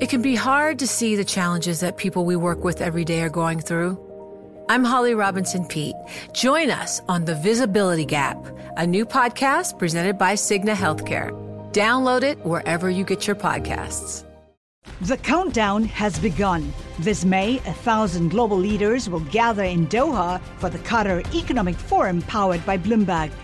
It can be hard to see the challenges that people we work with every day are going through. I'm Holly Robinson Peete. Join us on The Visibility Gap, a new podcast presented by Cigna Healthcare. Download it wherever you get your podcasts. The countdown has begun. This May, a thousand global leaders will gather in Doha for the Qatar Economic Forum powered by Bloomberg,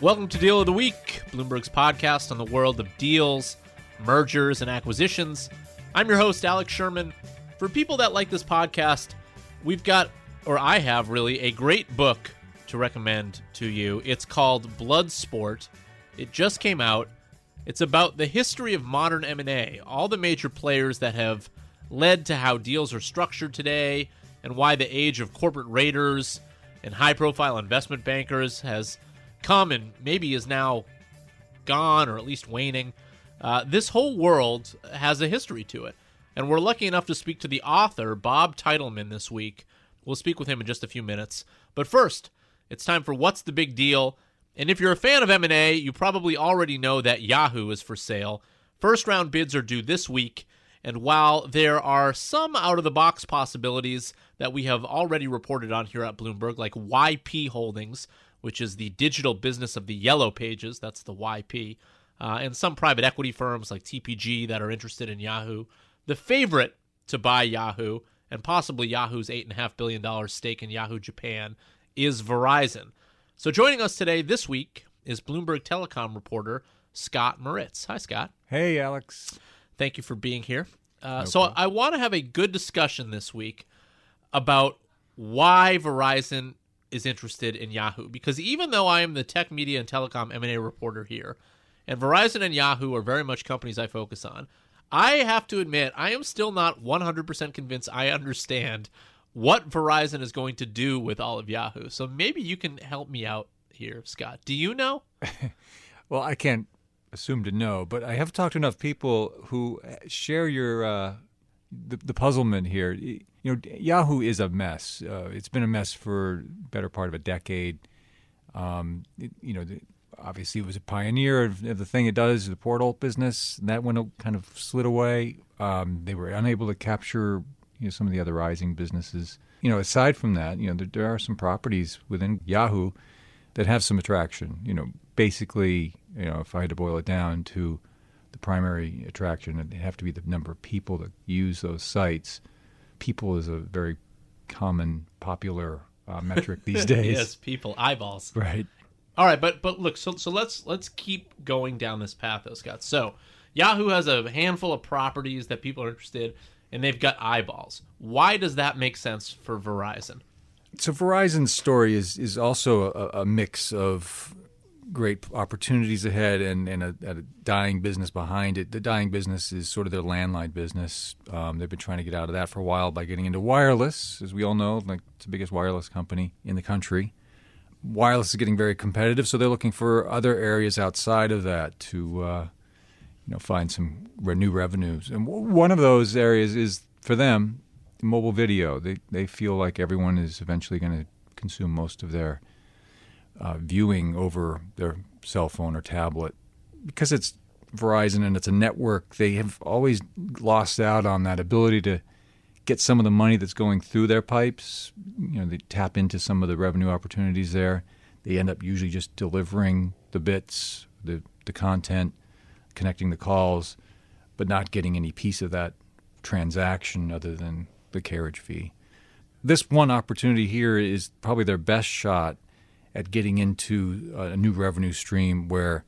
Welcome to Deal of the Week, Bloomberg's podcast on the world of deals, mergers, and acquisitions. I'm your host, Alex Sherman. For people that like this podcast, we've got, or I have really, a great book to recommend to you. It's called Bloodsport. It just came out. It's about the history of modern M&A, all the major players that have led to how deals are structured today, and why the age of corporate raiders and high-profile investment bankers has come and maybe is now gone or at least waning. Uh, this whole world has a history to it. And we're lucky enough to speak to the author, Bob Teitelman, this week. We'll speak with him in just a few minutes. But first, it's time for What's the Big Deal? And if you're a fan of M&A, you probably already know that Yahoo is for sale. First round bids are due this week, and while there are some out of the box possibilities that we have already reported on here at Bloomberg, like YP Holdings, which is the digital business of the Yellow Pages, that's the YP, uh, and some private equity firms like TPG that are interested in Yahoo. The favorite to buy Yahoo, and possibly Yahoo's $8.5 billion stake in Yahoo Japan, is Verizon. So joining us today, this week, is Bloomberg Telecom reporter Scott Moritz. Hi, Scott. Hey, Alex. Thank you for being here. Uh, so I want to have a good discussion this week about why Verizon is interested in Yahoo because even though I am the tech media and telecom M&A reporter here and Verizon and Yahoo are very much companies I focus on, I have to admit I am still not 100% convinced I understand what Verizon is going to do with all of Yahoo. So maybe you can help me out here, Scott. Do you know? well, I can't assume to know, but I have talked to enough people who share your uh, the, the puzzlement here. You know, Yahoo is a mess. Uh, it's been a mess for better part of a decade. Um, it, you know, the, obviously it was a pioneer of the thing it does, the portal business. That one kind of slid away. Um, they were unable to capture you know, some of the other rising businesses. You know, aside from that, you know, there, there are some properties within Yahoo that have some attraction. You know, basically, you know, if I had to boil it down to the primary attraction, it'd have to be the number of people that use those sites. People is a very common, popular uh, metric these days. yes, people, eyeballs. Right. All right, but but look, so so let's let's keep going down this path, though, Scott. So Yahoo has a handful of properties that people are interested, and they've got eyeballs. Why does that make sense for Verizon? So Verizon's story is is also a, a mix of great opportunities ahead and, and a, a, dying business behind it. The dying business is sort of their landline business. Um, they've been trying to get out of that for a while by getting into wireless, as we all know, like it's the biggest wireless company in the country. Wireless is getting very competitive, so they're looking for other areas outside of that to, uh, you know, find some new revenues. And one of those areas is for them mobile video. They they feel like everyone is eventually going to consume most of their uh, viewing over their cell phone or tablet because it's Verizon and it's a network. They have always lost out on that ability to get some of the money that's going through their pipes. You know, they tap into some of the revenue opportunities there. They end up usually just delivering the bits, the the content, connecting the calls, but not getting any piece of that transaction other than the carriage fee. This one opportunity here is probably their best shot at getting into a new revenue stream where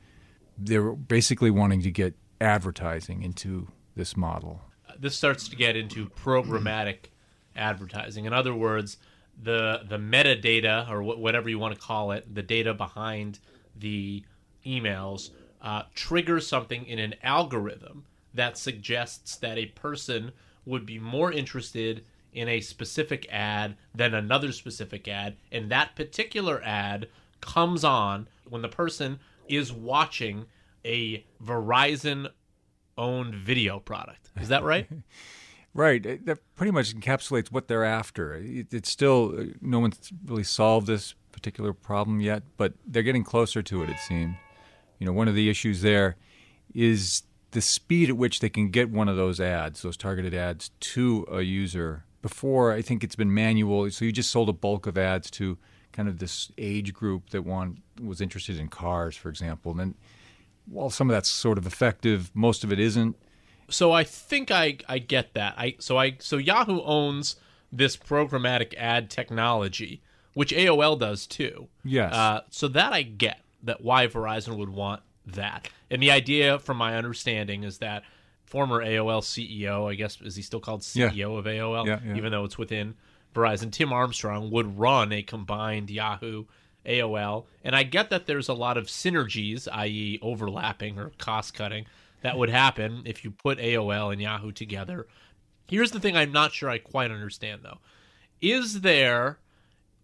they're basically wanting to get advertising into this model. This starts to get into programmatic advertising. In other words, the the metadata or wh- whatever you want to call it, the data behind the emails uh, triggers something in an algorithm that suggests that a person would be more interested in a specific ad than another specific ad, and that particular ad comes on when the person is watching a Verizon owned video product. Is that right? Right. That pretty much encapsulates what they're after. It's still, uh, no one's really solved this particular problem yet, but they're getting closer to it, it seems. You know, one of the issues there is the speed at which they can get one of those ads, those targeted ads, to a user. Before, I think it's been manual. So you just sold a bulk of ads to kind of this age group that one was interested in cars, for example. And then, while some of that's sort of effective, most of it isn't. so I think I I get that. I so I so Yahoo owns this programmatic ad technology, which AOL does too. Yes. Uh, so that I get that why Verizon would want that, and the idea, from my understanding, is that former AOL CEO, I guess, is he still called Yeah. CEO of AOL, Yeah, yeah. even though it's within Verizon. Tim Armstrong would run a combined Yahoo. AOL, and I get that there's a lot of synergies, i.e., overlapping or cost cutting, that would happen if you put AOL and Yahoo together. Here's the thing I'm not sure I quite understand though. Is there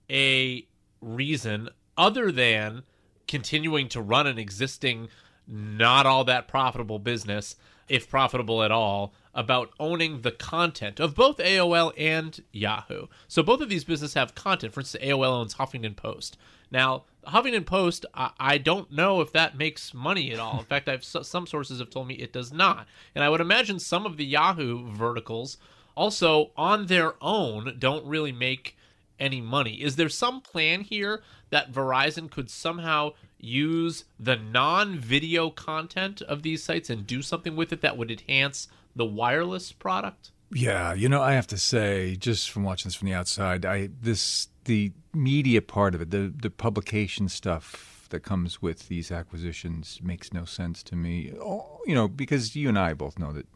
a reason other than continuing to run an existing not all that profitable business, if profitable at all, about owning the content of both AOL and Yahoo. So both of these businesses have content. For instance, AOL owns Huffington Post. Now, Huffington Post, I, I don't know if that makes money at all. In fact, I've some sources have told me it does not. And I would imagine some of the Yahoo verticals also on their own don't really make any money. Is there some plan here that Verizon could somehow use the non-video content of these sites and do something with it that would enhance the wireless product? Yeah, you know, I have to say, just from watching this from the outside, I this the media part of it, the the publication stuff that comes with these acquisitions makes no sense to me. Oh, you know, because you and I both know that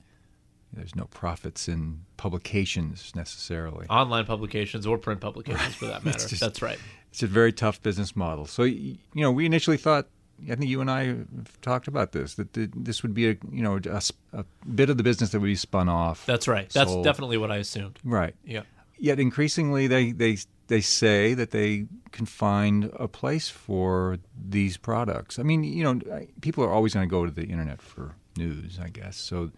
there's no profits in publications necessarily. Online publications or print publications for that matter. just- That's right. It's a very tough business model. So, you know, we initially thought, I think you and I have talked about this, that this would be a, you know, a bit of the business that would be spun off. That's right. That's sold. definitely what I assumed. right. Yeah. Yet increasingly, they, they they say that they can find a place for these products. I mean, you know, people are always going to go to the internet for news, I guess. So,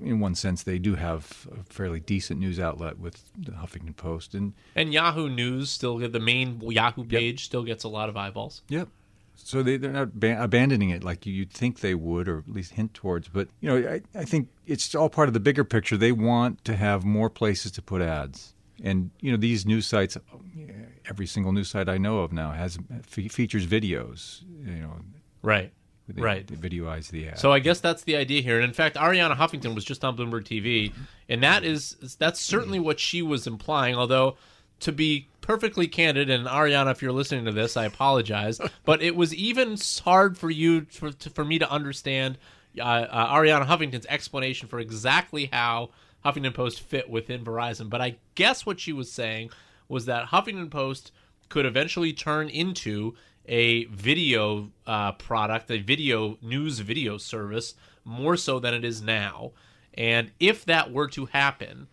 in one sense, they do have a fairly decent news outlet with the Huffington Post, and And Yahoo News still get the main Yahoo page still gets a lot of eyeballs. Yep. So they, they're not ba- abandoning it like you'd think they would, or at least hint towards. But, you know, I, I think it's all part of the bigger picture. They want to have more places to put ads. And, you know, these news sites, every single news site I know of now has fe- features videos, you know. Right. They, right. They videoize the ad. So I guess that's the idea here. And in fact, Arianna Huffington was just on Bloomberg TV, and that is that's certainly what she was implying. Although, to be perfectly candid, and Arianna, if you're listening to this, I apologize, but it was even hard for you for, to, for me to understand uh, uh, Arianna Huffington's explanation for exactly how Huffington Post fit within Verizon. But I guess what she was saying was that Huffington Post could eventually turn into a video uh, product, a video news video service, more so than it is now. And if that were to happen,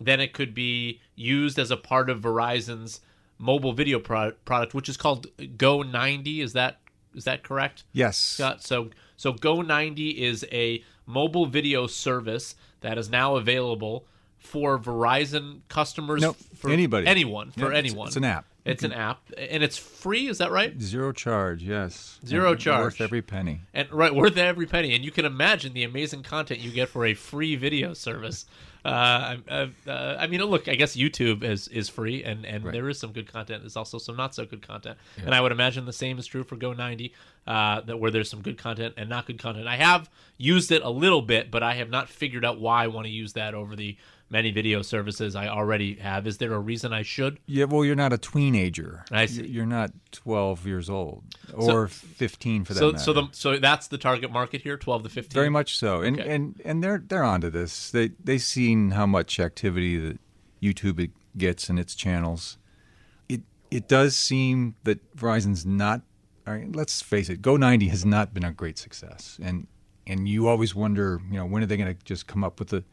then it could be used as a part of Verizon's mobile video pro- product, which is called Go 90. Is that is that correct? yes. Scott? So so Go 90 is a mobile video service that is now available for Verizon customers. No, for anybody. anyone, for Yeah, it's- anyone. it's an app. It's an app, and it's free. Is that right? Zero charge, yes. Zero And charge. Worth every penny. And right, worth every penny. And you can imagine the amazing content you get for a free video service. Uh, uh, uh, I mean, look, I guess YouTube is is free, and and there is some good content. There's also some not so good content, and I would imagine the same is true for Go90, uh, that where there's some good content and not good content. I have used it a little bit, but I have not figured out why I want to use that over the many video services I already have. Is there a reason I should? Yeah, well, you're not a teenager. I see. You're not 12 years old or 15 for that So matter. so the so that's the target market here, 12 to 15. Very much so, and Okay. and and they're they're onto this. They they've seen how much activity that YouTube gets in its channels. It it does seem that Verizon's not. All right, let's face it. Go ninety has not been a great success, and and you always wonder, you know, when are they going to just come up with the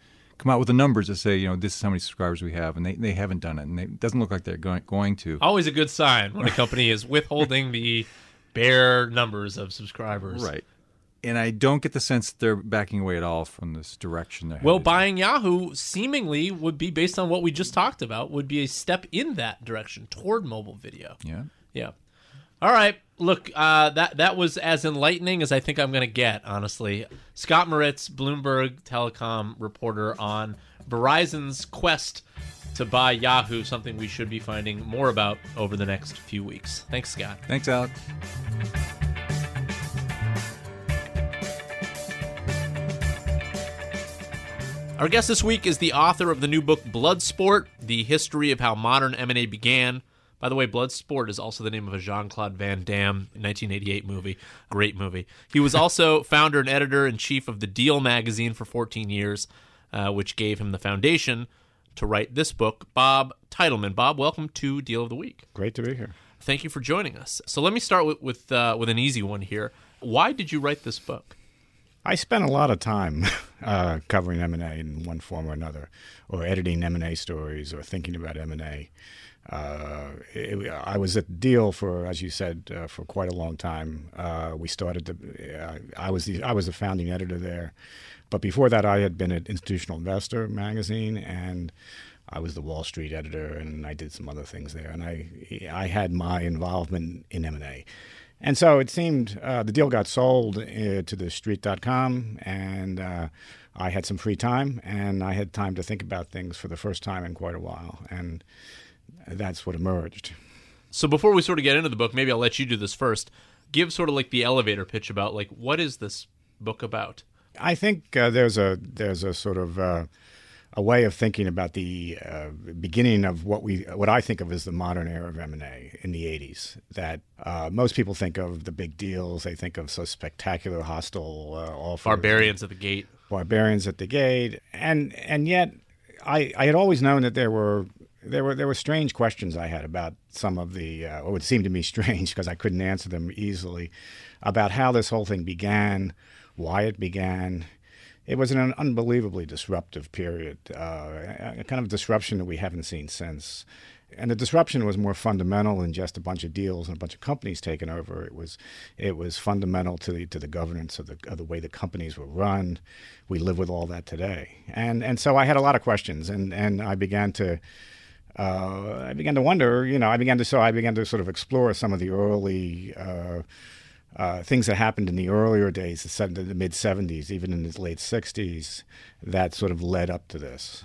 come out with the numbers to say, you know, this is how many subscribers we have, and they, they haven't done it, and they, it doesn't look like they're going going to. Always a good sign when a company is withholding the bare numbers of subscribers. Right. And I don't get the sense that they're backing away at all from this direction. They're Well, buying Yahoo seemingly would be based on what we just talked about, would be a step in that direction toward mobile video. yeah. Yeah. All right. Look, uh, that that was as enlightening as I think I'm going to get. Honestly, Scott Moritz, Bloomberg Telecom reporter on Verizon's quest to buy Yahoo, something we should be finding more about over the next few weeks. Thanks, Scott. Thanks, Alex. Our guest this week is the author of the new book Bloodsport: The History of How Modern M&A Began. By the way, Bloodsport is also the name of a Jean-Claude Van Damme 1988 movie. Great movie. He was also founder and editor in chief of the Deal magazine for 14 years, uh, which gave him the foundation to write this book. Bob Teitelman. Bob, welcome to Deal of the Week. Great to be here. Thank you for joining us. So let me start with with, uh, with an easy one here. Why did you write this book? I spent a lot of time uh, covering M and A in one form or another, or editing M and A stories, or thinking about M and A. Uh, it- I was at the Deal for, as you said, uh, for quite a long time. Uh, we started. The, uh, I was the I was the founding editor there, but before that, I had been at Institutional Investor magazine, and I was the Wall Street editor, and I did some other things there. And I I had my involvement in M and A. And so it seemed uh, the deal got sold to TheStreet.com, and I had some free time, and I had time to think about things for the first time in quite a while. And that's what emerged. So before we sort of get into the book, maybe I'll let you do this first. Give sort of like the elevator pitch about like what is this book about? I think uh, there's a there's a sort of uh, a way of thinking about the uh, beginning of what we what I think of as the modern era of M and A in the '80s. That uh, most people think of the big deals. They think of so spectacular, hostile uh, offers. Barbarians at the gate. barbarians at the gate, and and yet I I had always known that there were there were there were strange questions I had about some of the uh, what seem to me strange because I couldn't answer them easily about how this whole thing began, why it began. It was an unbelievably disruptive period, uh, a kind of disruption that we haven't seen since. And the disruption was more fundamental than just a bunch of deals and a bunch of companies taken over. It was, it was fundamental to the to the governance of the of the way the companies were run. We live with all that today, and and so I had a lot of questions, and and I began to uh, I began to wonder, you know, I began to so I began to sort of explore some of the early uh, uh, things that happened in the earlier days, the, the mid '70s, even in the late '60s, that sort of led up to this.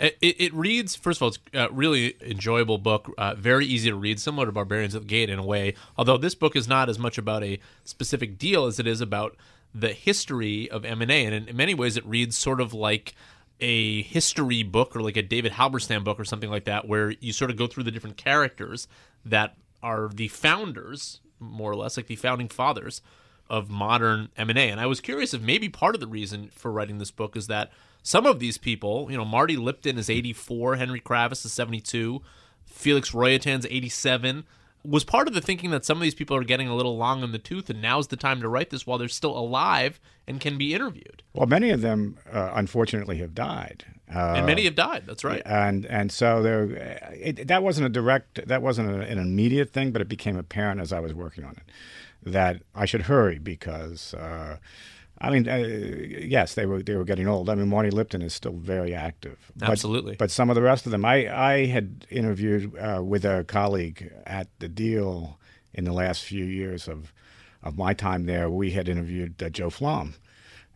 It, it, reads first of all, it's a really enjoyable book, uh, very easy to read, similar to Barbarians at the Gate in a way. Although this book is not as much about a specific deal as it is about the history of M and A, and in many ways, it reads sort of like a history book or like a David Halberstam book or something like that, where you sort of go through the different characters that are the founders, more or less, like the founding fathers of modern M&A. And I was curious if maybe part of the reason for writing this book is that some of these people, you know, Marty Lipton is 84, Henry Kravis is 72, Felix Rohatyn's 87, was part of the thinking that some of these people are getting a little long in the tooth and now's the time to write this while they're still alive and can be interviewed. Well, many of them, uh, unfortunately, have died. Uh, And many have died. That's right. and and so there, it, that wasn't a direct, that wasn't a, an immediate thing, but it became apparent as I was working on it that I should hurry because, uh, I mean, uh, yes, they were they were getting old. I mean, Marty Lipton is still very active, But- Absolutely. But some of the rest of them, I I had interviewed uh, with a colleague at the Deal in the last few years of of my time there. We had interviewed uh, Joe Flom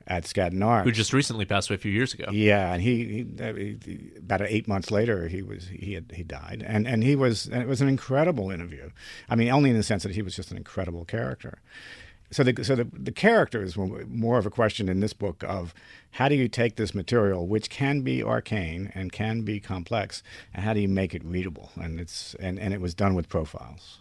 at Skadden Arps. Who just recently passed away a few years ago. Yeah, and he, he, uh, he about eight months later he was he had he died, and and he was and it was an incredible interview. I mean, only in the sense that he was just an incredible character. So the so the the characters were more of a question in this book of how do you take this material, which can be arcane and can be complex, and how do you make it readable? And it's and and it was done with profiles.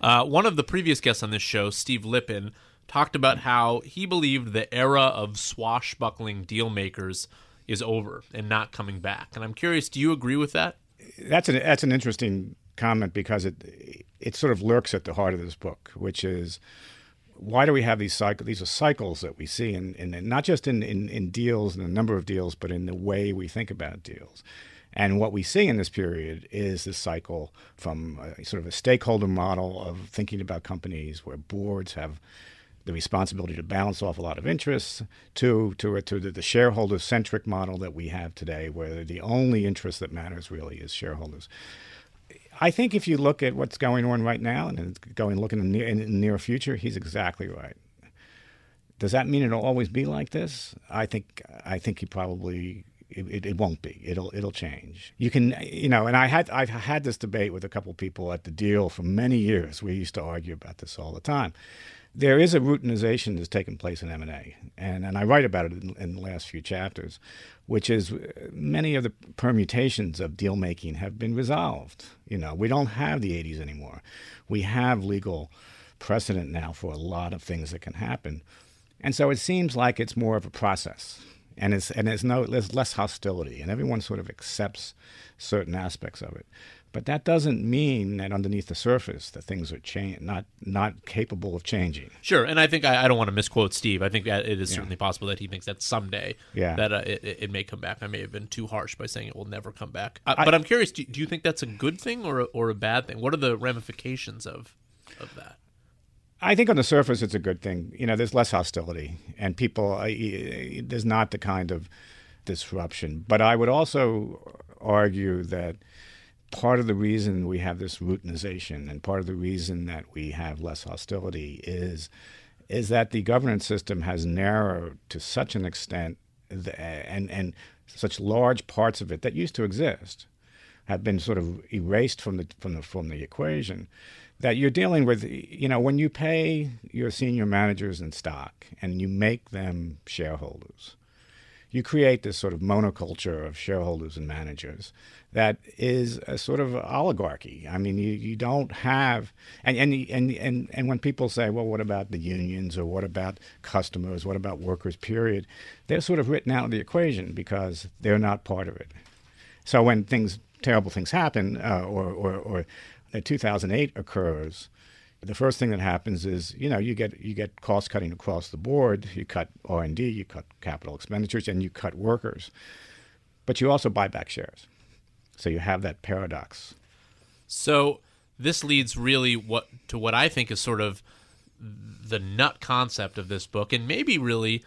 Uh, one of the previous guests on this show, Steve Lippin, talked about how he believed the era of swashbuckling deal makers is over and not coming back. And I'm curious, do you agree with that? that's an that's an interesting comment because it it sort of lurks at the heart of this book, which is why do we have these cycles? These are cycles that we see, in, in not just in, in, in deals and the number of deals, but in the way we think about deals. And what we see in this period is this cycle from a, sort of a stakeholder model of thinking about companies where boards have the responsibility to balance off a lot of interests to to to the, the shareholder centric model that we have today, where the only interest that matters really is shareholders. I think if you look at what's going on right now and going looking in the, in the near future, he's exactly right. Does that mean it'll always be like this? I think I think he probably it, it, won't be. It'll it'll change. You can you know, and I had I've had this debate with a couple people at the deal for many years. We used to argue about this all the time there is a routinization that's taken place in M&A, and, and I write about it in, in, the last few chapters, which is uh, many of the permutations of deal making have been resolved. You know, we don't have the 80s anymore. We have legal precedent now for a lot of things that can happen. And so it seems like it's more of a process. And it's and there's no there's less hostility and everyone sort of accepts certain aspects of it. But that doesn't mean that underneath the surface that things are change not not capable of changing. Sure, and I think I, I don't want to misquote Steve. I think that it is yeah. certainly possible that he thinks that someday yeah. that uh, it, it, may come back. I may have been too harsh by saying it will never come back. Uh, I, but I'm curious. Do, do, you think that's a good thing or a, or a bad thing? What are the ramifications of of that? I think on the surface it's a good thing. You know, there's less hostility, and people uh, there's not the kind of disruption. But I would also argue that part of the reason we have this routinization and part of the reason that we have less hostility is is that the governance system has narrowed to such an extent and and such large parts of it that used to exist have been sort of erased from the from the from the equation that you're dealing with you know when you pay your senior managers in stock and you make them shareholders you create this sort of monoculture of shareholders and managers that is a sort of oligarchy. I mean, you, you don't have and, and and and and when people say, well, what about the unions or what about customers, what about workers? Period, they're sort of written out of the equation because they're not part of it. So when things terrible things happen, uh, or or or 2008 occurs the first thing that happens is you know you get you get cost cutting across the board. You cut R and D, you cut capital expenditures, and you cut workers, but you also buy back shares. So you have that paradox. So this leads really what to what I think is sort of the nut concept of this book, and maybe really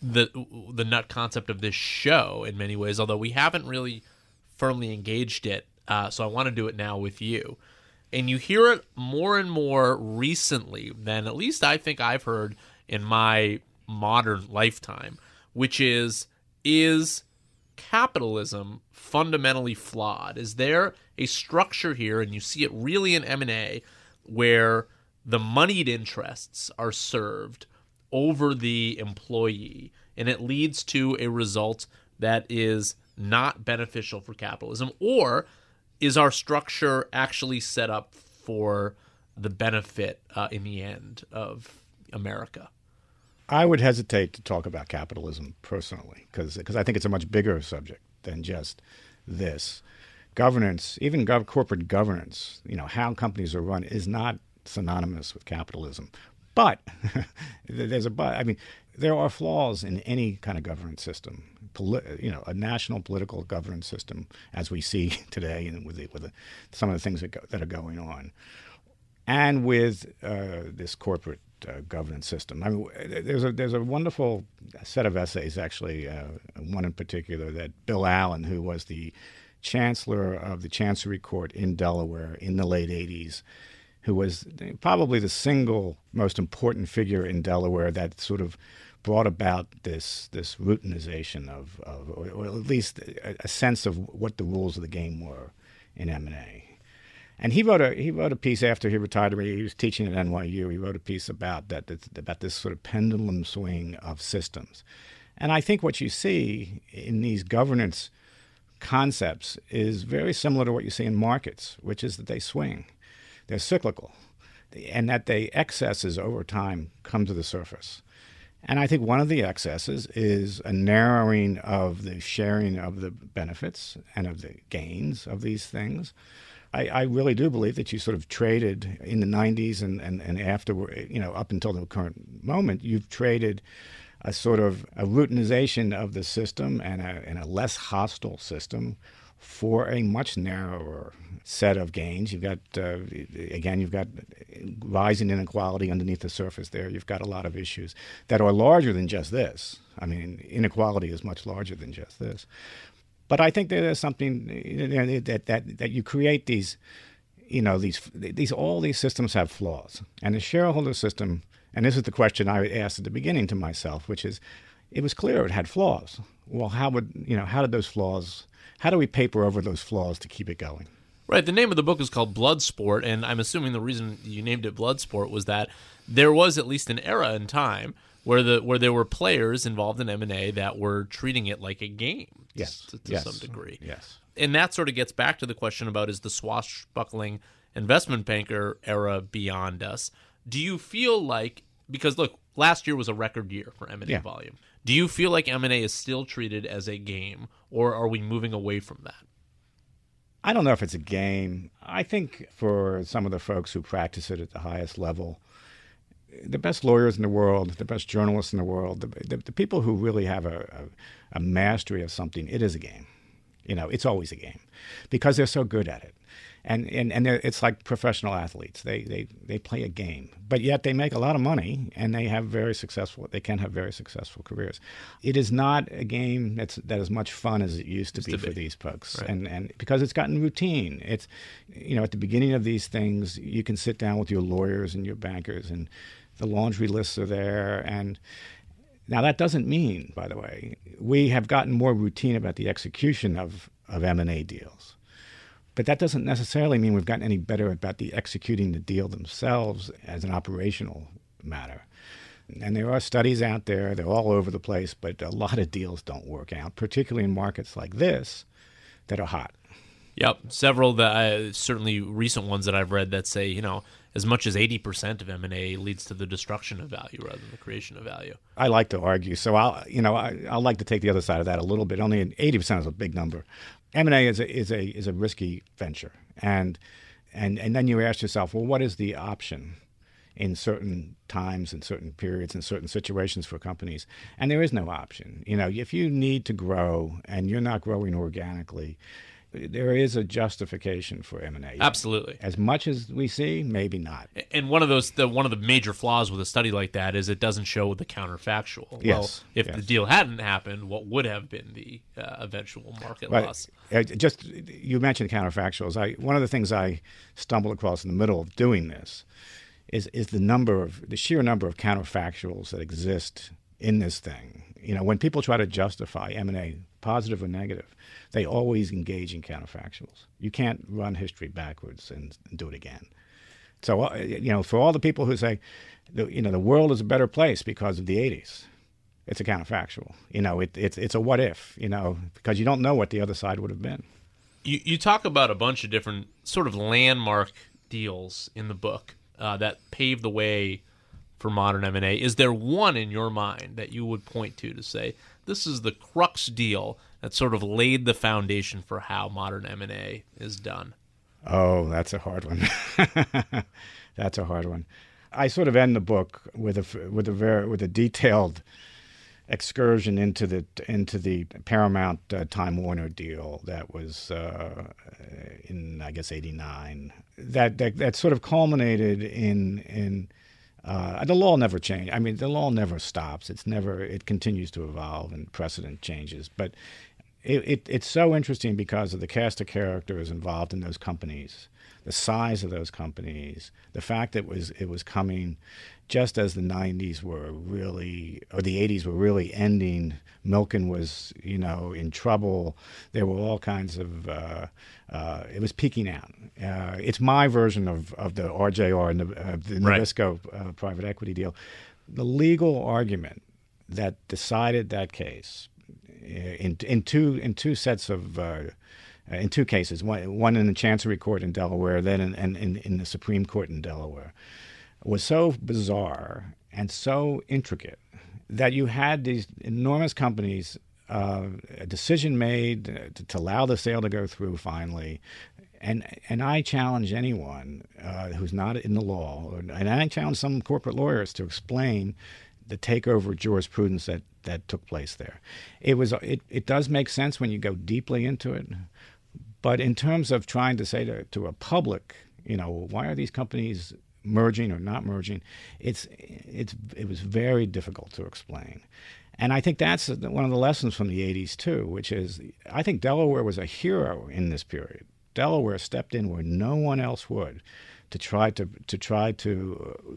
the the nut concept of this show in many ways. Although we haven't really firmly engaged it, uh, so I want to do it now with you and you hear it more and more recently than at least I think I've heard in my modern lifetime, which is is capitalism fundamentally flawed? Is there a structure here and you see it really in M&A where the moneyed interests are served over the employee and it leads to a result that is not beneficial for capitalism or is our structure actually set up for the benefit uh, in the end of America? I would hesitate to talk about capitalism personally because I think it's a much bigger subject than just this. Governance, even gov- corporate governance, you know, how companies are run is not synonymous with capitalism. But there's a but. I mean, there are flaws in any kind of governance system. Poli- you know, a national political governance system, as we see today, and with the, with the, some of the things that, go, that are going on, and with uh, this corporate uh, governance system. I mean, there's a there's a wonderful set of essays, actually, uh, one in particular that Bill Allen, who was the chancellor of the Chancery Court in Delaware in the late '80s who was probably the single most important figure in Delaware that sort of brought about this this routinization of, of or, at least a, a, sense of what the rules of the game were in M and A. And he wrote a he wrote a piece after he retired. He was teaching at NYU. He wrote a piece about that about this sort of pendulum swing of systems. And I think what you see in these governance concepts is very similar to what you see in markets, which is that they swing, they're cyclical, and that the excesses over time come to the surface. And I think one of the excesses is a narrowing of the sharing of the benefits and of the gains of these things. I, I really do believe that you sort of traded in the 90s and, and, and after, you know, up until the current moment, you've traded a sort of a routinization of the system and a, and a less hostile system for a much narrower set of gains. You've got, uh, again, you've got rising inequality underneath the surface there. You've got a lot of issues that are larger than just this. I mean, inequality is much larger than just this. But I think there's something that, that, that you create these, you know, these, these, all these systems have flaws. And the shareholder system, and this is the question I asked at the beginning to myself, which is, it was clear it had flaws. Well, how would, you know, how did those flaws, how do we paper over those flaws to keep it going? Right. The name of the book is called Bloodsport, and I'm assuming the reason you named it Bloodsport was that there was at least an era in time where the where there were players involved in M and A that were treating it like a game. Yes, to, to yes. some degree. Yes, and that sort of gets back to the question about is the swashbuckling investment banker era beyond us? Do you feel like because look, last year was a record year for M and A volume. Do you feel like M and A is still treated as a game, or are we moving away from that? I don't know if it's a game. I think for some of the folks who practice it at the highest level, the best lawyers in the world, the best journalists in the world, the, the, the people who really have a, a, a mastery of something, it is a game. You know, it's always a game because they're so good at it. And, and, and it's like professional athletes. They, they, they play a game, but yet they make a lot of money and they have very successful, they can have very successful careers. It is not a game that's, that is much fun as it used to be to for these folks. Right. And, and because it's gotten routine. It's, you know, at the beginning of these things, you can sit down with your lawyers and your bankers and the laundry lists are there. And now that doesn't mean, by the way, we have gotten more routine about the execution of, of M&A deals. But that doesn't necessarily mean we've gotten any better about the executing the deal themselves as an operational matter. And there are studies out there, they're all over the place, but a lot of deals don't work out, particularly in markets like this that are hot. Yep, several I, uh, certainly recent ones that I've read that say you know as much as eighty percent of M and A leads to the destruction of value rather than the creation of value. I like to argue, so I'll you know I, I like to take the other side of that a little bit. Only eighty percent is a big number. M and A is a is a is a risky venture, and and and then you ask yourself, well, what is the option in certain times and certain periods and certain situations for companies? And there is no option. You know, if you need to grow and you're not growing organically, there is a justification for M and A. Absolutely. As much as we see, maybe not. And one of those, the one of the major flaws with a study like that is it doesn't show the counterfactual. well, Yes, if yes. the deal hadn't happened, what would have been the uh, eventual market loss? Uh, just you mentioned counterfactuals. I one of the things I stumbled across in the middle of doing this is is the number of the sheer number of counterfactuals that exist in this thing. You know, when people try to justify M and A, positive or negative, they always engage in counterfactuals. You can't run history backwards and, and do it again. So uh, you know, for all the people who say, you know, the world is a better place because of the '80s, it's a counterfactual. You know, it, it's it's a what if. You know, because you don't know what the other side would have been. You you talk about a bunch of different sort of landmark deals in the book uh, that paved the way for modern M and A. Is there one in your mind that you would point to to say this is the crux deal that sort of laid the foundation for how modern M and A is done? Oh, that's a hard one. that's a hard one. I sort of end the book with a with a very with a detailed excursion into the into the Paramount uh, Time Warner deal that was uh, in I guess '89. That, that that sort of culminated in in uh, the law never changed. I mean, the law never stops. It's never. It continues to evolve and precedent changes. But it, it, it's so interesting because of the cast of characters involved in those companies, the size of those companies, the fact that it was it was coming just as the 90s were really or the 80s were really ending milken was you know in trouble. There were all kinds of uh, uh, it was peaking out. Uh, it's my version of, of the rjr and the, uh, the Right. nabisco uh, private equity deal. The legal argument that decided that case in in two in two sets of uh, in two cases. One one in the Chancery Court in Delaware then in, in, in, the Supreme Court in Delaware. Was so bizarre and so intricate that you had these enormous companies uh, a decision made uh, to, to allow the sale to go through finally. And and I challenge anyone uh, who's not in the law, and I challenge some corporate lawyers to explain the takeover jurisprudence that, that took place there. It was it, it does make sense when you go deeply into it, but in terms of trying to say to, to a public, you know, why are these companies merging or not merging? It's it's it was very difficult to explain. And I think that's one of the lessons from the 80s, too, which is I think Delaware was a hero in this period. Delaware stepped in where no one else would to try to to try to uh,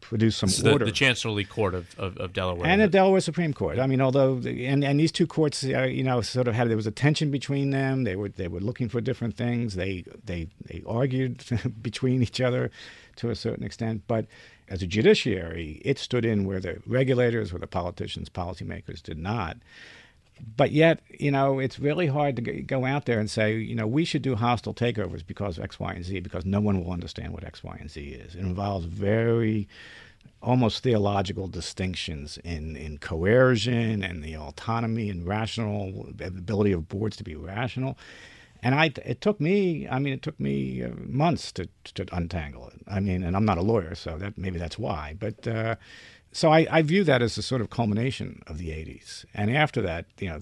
produce some so order. The, the Chancellery Court of, of, of, Delaware and the Delaware Supreme Court. I mean, although the, and and these two courts, uh, you know, sort of had there was a tension between them. They were they were looking for different things. They they they argued between each other to a certain extent, but as a judiciary, it stood in where the regulators, where the politicians, policymakers did not. But yet, you know, it's really hard to go out there and say, you know, we should do hostile takeovers because of X, Y, and Z, because no one will understand what X, Y, and Z is. It involves very almost theological distinctions in, in coercion and the autonomy and rational ability of boards to be rational. And I, it took me, I mean, it took me uh, months to, to untangle it. I mean, and I'm not a lawyer, so that maybe that's why. But uh, so I, I view that as a sort of culmination of the 80s. And after that, you know,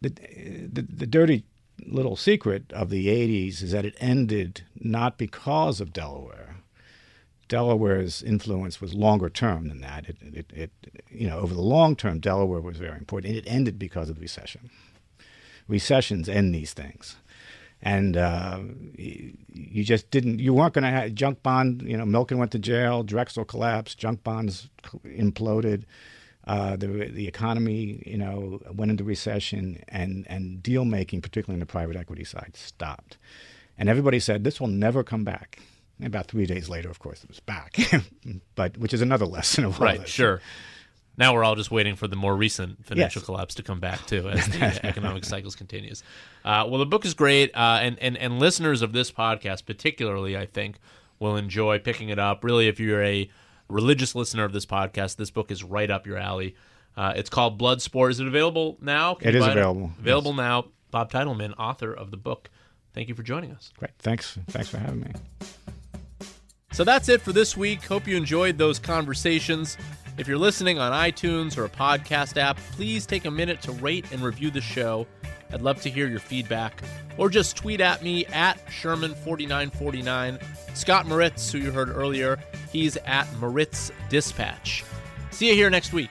the, the, the dirty little secret of the 80s is that it ended not because of Delaware. Delaware's influence was longer term than that. It, it, it, you know, over the long term, Delaware was very important. And it ended because of the recession. Recessions end these things and uh, you just didn't. You weren't going to have junk bond. You know, Milken went to jail. Drexel collapsed. Junk bonds imploded. Uh, the the economy, you know, went into recession, and and deal making, particularly in the private equity side, stopped. And everybody said this will never come back. And about three days later, of course, it was back. but which is another lesson of right. This. Sure. Now we're all just waiting for the more recent financial yes. collapse to come back too, as the economic cycles continues. Uh, well, the book is great, uh, and and and listeners of this podcast, particularly, I think, will enjoy picking it up. Really, if you're a religious listener of this podcast, this book is right up your alley. Uh, it's called Bloodsport. Is it available now? Can it is available. It? Available yes. now. Bob Teitelman, author of the book. Thank you for joining us. Great. Thanks. Thanks for having me. So that's it for this week. Hope you enjoyed those conversations. If you're listening on iTunes or a podcast app, please take a minute to rate and review the show. I'd love to hear your feedback. Or just tweet at me at Sherman4949. Scott Moritz, who you heard earlier, he's at Moritz Dispatch. See you here next week.